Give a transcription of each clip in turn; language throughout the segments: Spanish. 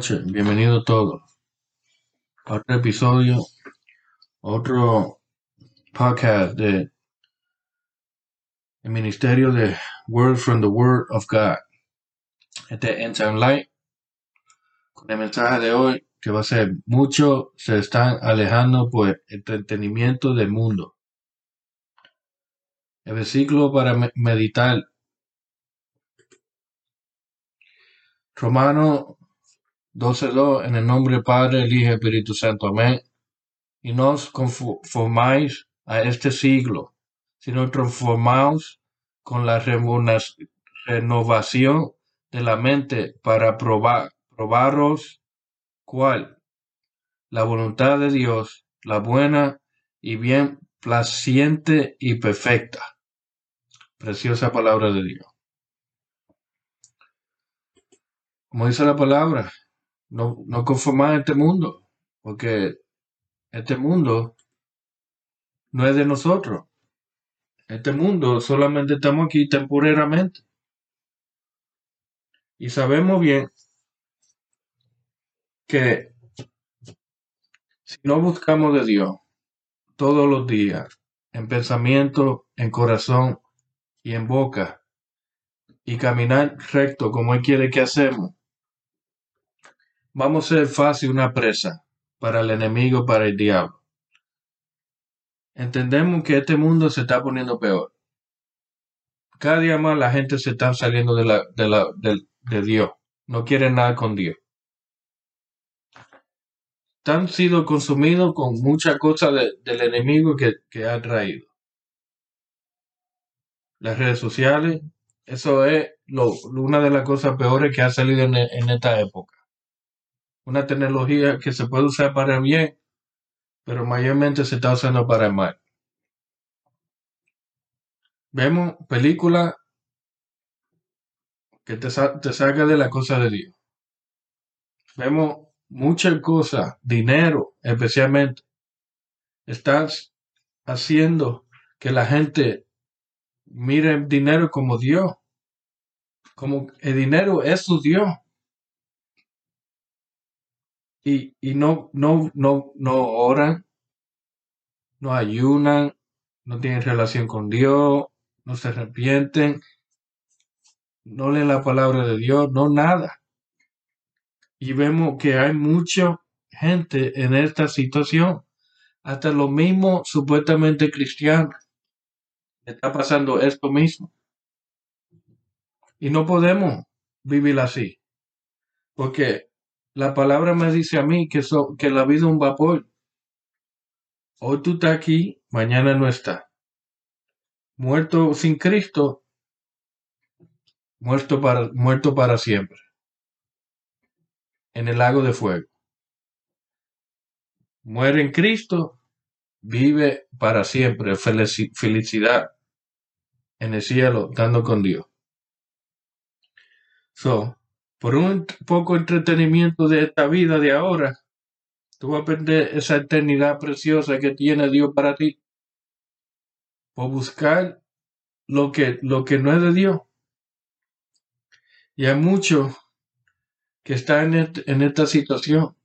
Noches, bienvenidos todos otro episodio, otro podcast de el Ministerio de Word from the Word of God. Este es End Light con el mensaje de hoy que va a ser muchos se están alejando por entretenimiento del mundo. El versículo para meditar Romano 12.2 En el nombre del Padre, el Hijo y Espíritu Santo. Amén. Y no os conformáis a este siglo, sino transformaos con la renovación de la mente para probar, probaros cuál la voluntad de Dios, la buena y bien placiente y perfecta. Preciosa palabra de Dios. Como dice la palabra, no, no conformar este mundo, porque este mundo no es de nosotros. Este mundo solamente estamos aquí temporalmente. Y sabemos bien que si no buscamos de Dios todos los días, en pensamiento, en corazón y en boca, y caminar recto como Él quiere que hacemos, Vamos a ser fácil una presa para el enemigo, para el diablo. Entendemos que este mundo se está poniendo peor. Cada día más la gente se está saliendo de, la, de, la, de, Dios. No quieren nada con Dios. Están sido consumidos con muchas cosas del enemigo que, que, ha traído. Las redes sociales, eso es una de las cosas peores que ha salido en esta época una tecnología que se puede usar para bien, pero mayormente se está usando para mal. Vemos películas que te, te saca de la cosa de Dios. Vemos muchas cosas, dinero especialmente, estás haciendo que la gente mire el dinero como Dios, como el dinero es su Dios y, y no, no, no, no oran, no ayunan, no tienen relación con Dios, no se arrepienten, no leen la palabra de Dios, no nada. Y vemos que hay mucha gente en esta situación, hasta lo mismo supuestamente cristiano Está pasando esto mismo. Y no podemos vivir así, porque la palabra me dice a mí que, que la vida es un vapor. Hoy tú estás aquí, mañana no está. Muerto sin Cristo, muerto para, muerto para siempre. En el lago de fuego. Muere en Cristo, vive para siempre, felicidad en el cielo, dando con Dios. So, por un poco entretenimiento de esta vida de ahora, tú vas a perder esa eternidad preciosa que tiene Dios para ti. Por buscar lo que, lo que no es de Dios. Y hay muchos que están en, en esta situación.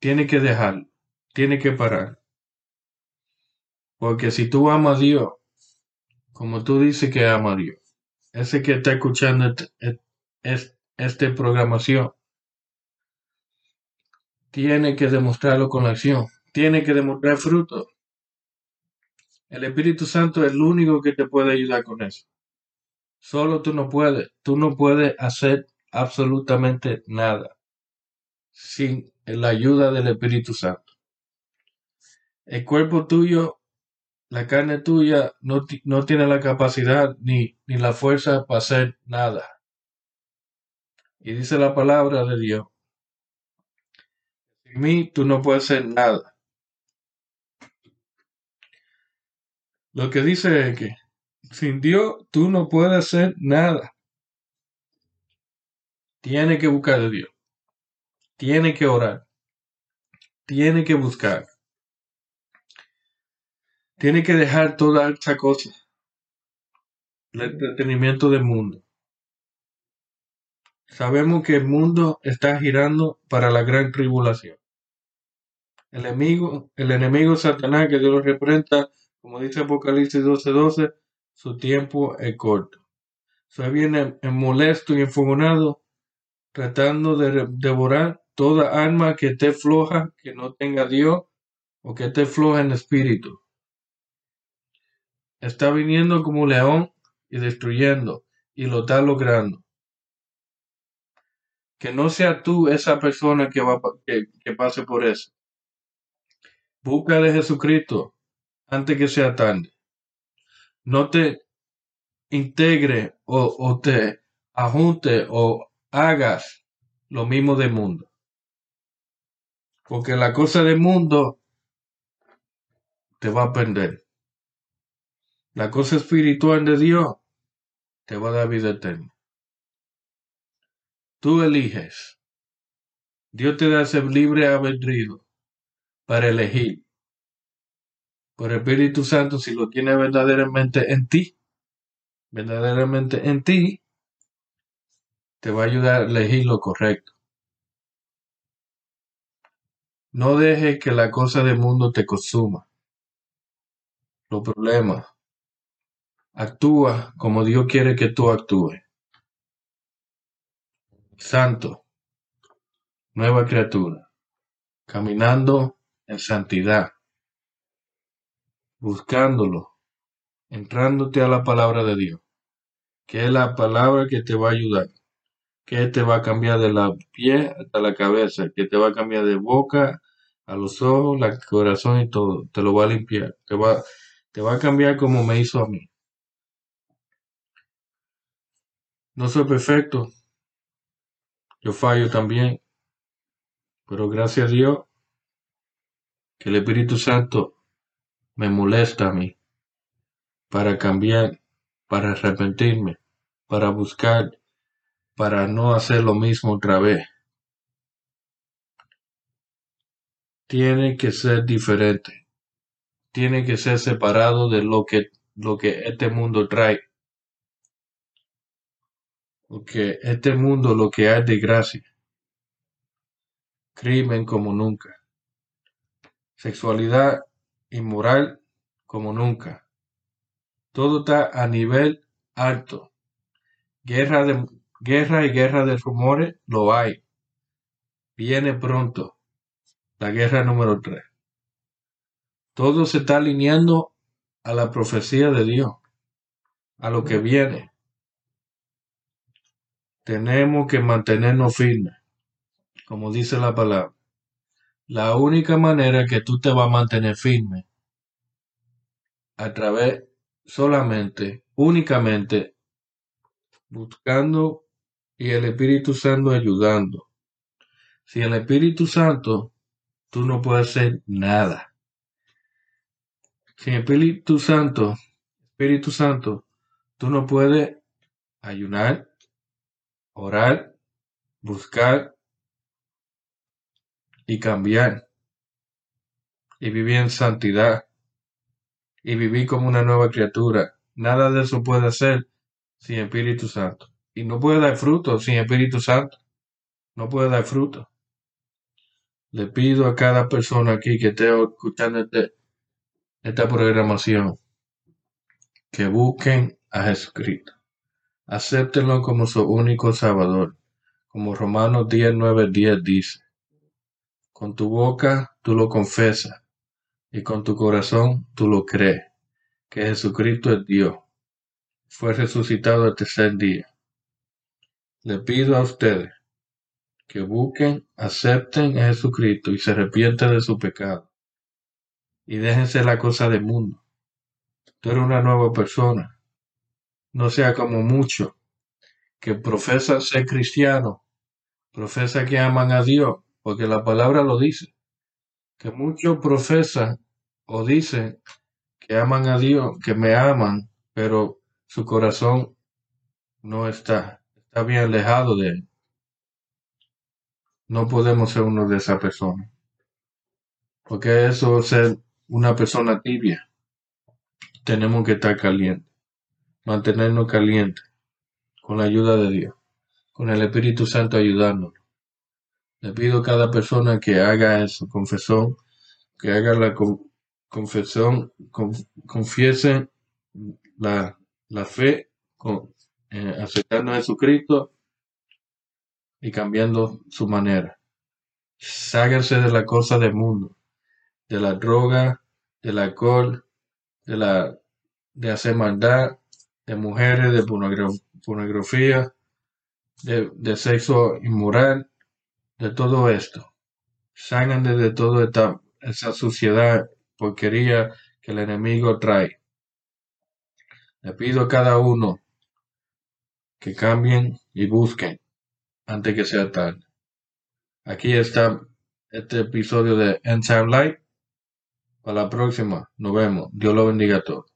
Tiene que dejar, tiene que parar. Porque si tú amas a Dios, como tú dices que ama a Dios, ese que está escuchando es, esta programación. Tiene que demostrarlo con acción. Tiene que demostrar fruto. El Espíritu Santo es el único que te puede ayudar con eso. Solo tú no puedes. Tú no puedes hacer absolutamente nada sin la ayuda del Espíritu Santo. El cuerpo tuyo, la carne tuya, no, no tiene la capacidad ni, ni la fuerza para hacer nada. Y dice la palabra de Dios. Sin mí tú no puedes hacer nada. Lo que dice es que sin Dios tú no puedes hacer nada. Tiene que buscar a Dios. Tiene que orar. Tiene que buscar. Tiene que dejar toda esta cosa. El entretenimiento del mundo Sabemos que el mundo está girando para la gran tribulación. El enemigo, el enemigo Satanás, que Dios lo representa, como dice Apocalipsis 12:12, su tiempo es corto. Se viene en molesto y enfogonado, tratando de devorar toda alma que esté floja, que no tenga Dios, o que esté floja en espíritu. Está viniendo como león y destruyendo, y lo está logrando. Que no sea tú esa persona que, va, que, que pase por eso. Busca de Jesucristo antes que sea tarde. No te integre o, o te ajunte o hagas lo mismo del mundo. Porque la cosa del mundo te va a perder. La cosa espiritual de Dios te va a dar vida eterna. Tú eliges. Dios te da ese libre albedrío para elegir. Por el Espíritu Santo, si lo tiene verdaderamente en ti, verdaderamente en ti, te va a ayudar a elegir lo correcto. No dejes que la cosa del mundo te consuma. Los problemas. Actúa como Dios quiere que tú actúes. Santo. Nueva criatura. Caminando en santidad. Buscándolo. Entrándote a la palabra de Dios. Que es la palabra que te va a ayudar. Que te va a cambiar de la pie hasta la cabeza. Que te va a cambiar de boca a los ojos, el corazón y todo. Te lo va a limpiar. Te va, te va a cambiar como me hizo a mí. No soy perfecto. Yo fallo también. Pero gracias a Dios que el Espíritu Santo me molesta a mí para cambiar, para arrepentirme, para buscar, para no hacer lo mismo otra vez. Tiene que ser diferente. Tiene que ser separado de lo que, lo que este mundo trae. Porque este mundo lo que hay de gracia. Crimen como nunca. Sexualidad inmoral como nunca. Todo está a nivel alto. Guerra, de, guerra y guerra de rumores lo hay. Viene pronto. La guerra número 3. Todo se está alineando a la profecía de Dios, a lo que viene. Tenemos que mantenernos firmes, como dice la palabra. La única manera que tú te vas a mantener firme a través solamente, únicamente, buscando y el Espíritu Santo ayudando. Si el Espíritu Santo, tú no puedes hacer nada. Sin Espíritu Santo, Espíritu Santo, tú no puedes ayunar, orar, buscar y cambiar y vivir en santidad y vivir como una nueva criatura. Nada de eso puede hacer sin Espíritu Santo. Y no puede dar fruto sin Espíritu Santo. No puede dar fruto. Le pido a cada persona aquí que esté escuchando este, esta programación que busquen a Jesucristo. Acéptenlo como su único Salvador. Como Romanos 10, 9, 10 dice. Con tu boca tú lo confesas y con tu corazón tú lo crees, que Jesucristo es Dios. Fue resucitado el tercer día. Le pido a ustedes que busquen, acepten a Jesucristo y se arrepienten de su pecado. Y déjense la cosa del mundo. Tú eres una nueva persona. No sea como muchos que profesan ser cristianos, profesan que aman a Dios, porque la palabra lo dice. Que muchos profesan o dicen que aman a Dios, que me aman, pero su corazón no está, está bien alejado de él. No podemos ser uno de esas personas. Porque eso es ser una persona tibia. Tenemos que estar calientes. Mantenernos calientes. Con la ayuda de Dios. con el Espíritu Santo ayudándonos. Le pido a cada persona que haga su confesión, que haga la confesión, confiese la, la fe, con, eh, aceptando a Jesucristo y cambiando su manera. Ságase de la cosa del mundo, de la droga, del alcohol, de la de hacer maldad, de mujeres, de pornografía, de, de sexo inmoral, de todo esto. Salgan de toda esta, esa suciedad, porquería que el enemigo trae. Le pido a cada uno que cambien y busquen antes que sea tarde. Aquí está este episodio de End Time Light. Para la próxima, nos vemos. Dios lo bendiga a todos.